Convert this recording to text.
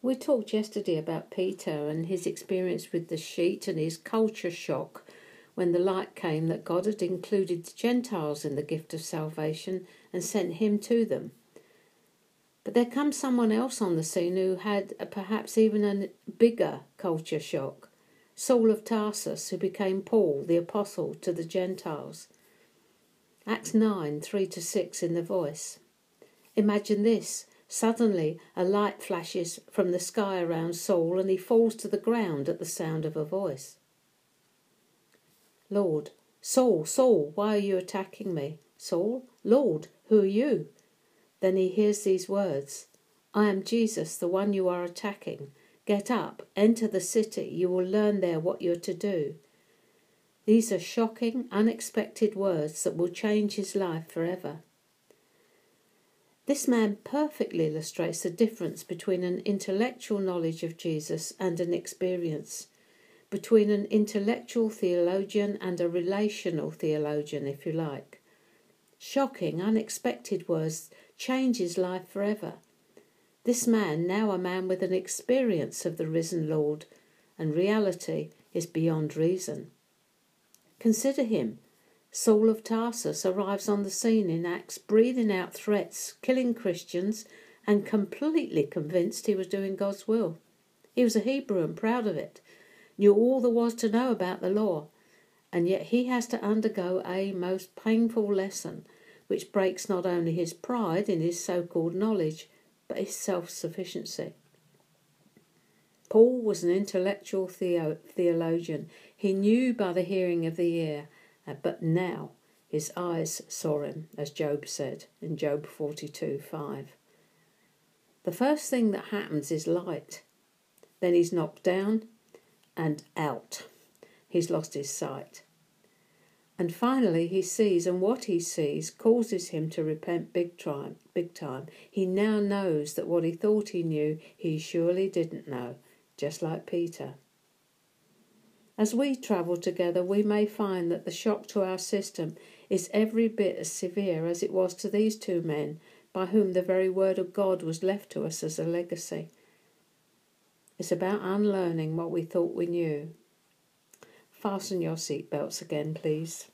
We talked yesterday about Peter and his experience with the sheet and his culture shock when the light came that God had included the Gentiles in the gift of salvation and sent him to them. But there comes someone else on the scene who had a, perhaps even a bigger culture shock Saul of Tarsus, who became Paul, the apostle to the Gentiles. Acts 9 3 to 6 in the voice. Imagine this Suddenly, a light flashes from the sky around Saul, and he falls to the ground at the sound of a voice. Lord, Saul, Saul, why are you attacking me? Saul, Lord, who are you? Then he hears these words I am Jesus, the one you are attacking. Get up, enter the city, you will learn there what you're to do. These are shocking, unexpected words that will change his life forever. This man perfectly illustrates the difference between an intellectual knowledge of Jesus and an experience, between an intellectual theologian and a relational theologian, if you like. Shocking, unexpected words change his life forever. This man, now a man with an experience of the risen Lord and reality, is beyond reason. Consider him Saul of Tarsus arrives on the scene in Acts, breathing out threats, killing Christians, and completely convinced he was doing God's will. He was a Hebrew and proud of it, knew all there was to know about the law, and yet he has to undergo a most painful lesson which breaks not only his pride in his so called knowledge, but his self sufficiency. Paul was an intellectual theo- theologian. He knew by the hearing of the ear Uh, but now his eyes saw him, as Job said in Job 42 5. The first thing that happens is light. Then he's knocked down and out. He's lost his sight. And finally he sees, and what he sees causes him to repent big time. Big time. He now knows that what he thought he knew, he surely didn't know, just like Peter. As we travel together, we may find that the shock to our system is every bit as severe as it was to these two men, by whom the very word of God was left to us as a legacy. It's about unlearning what we thought we knew. Fasten your seatbelts again, please.